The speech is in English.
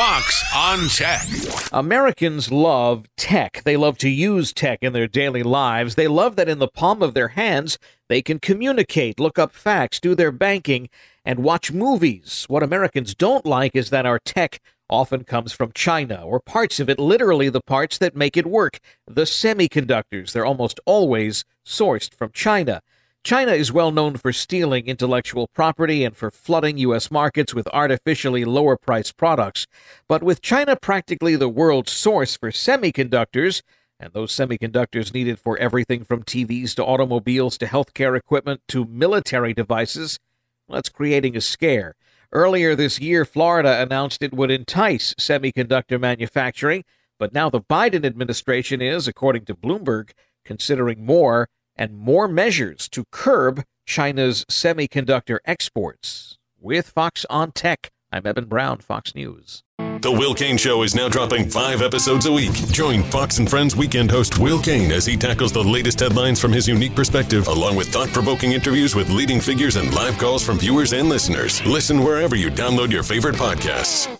Fox on Tech. Americans love tech. They love to use tech in their daily lives. They love that in the palm of their hands, they can communicate, look up facts, do their banking, and watch movies. What Americans don't like is that our tech often comes from China, or parts of it, literally the parts that make it work. The semiconductors, they're almost always sourced from China. China is well known for stealing intellectual property and for flooding U.S. markets with artificially lower priced products. But with China practically the world's source for semiconductors, and those semiconductors needed for everything from TVs to automobiles to healthcare equipment to military devices, that's creating a scare. Earlier this year, Florida announced it would entice semiconductor manufacturing, but now the Biden administration is, according to Bloomberg, considering more and more measures to curb China's semiconductor exports. With Fox on Tech, I'm Evan Brown, Fox News. The Will Cain Show is now dropping five episodes a week. Join Fox and Friends weekend host Will Cain as he tackles the latest headlines from his unique perspective, along with thought provoking interviews with leading figures and live calls from viewers and listeners. Listen wherever you download your favorite podcasts.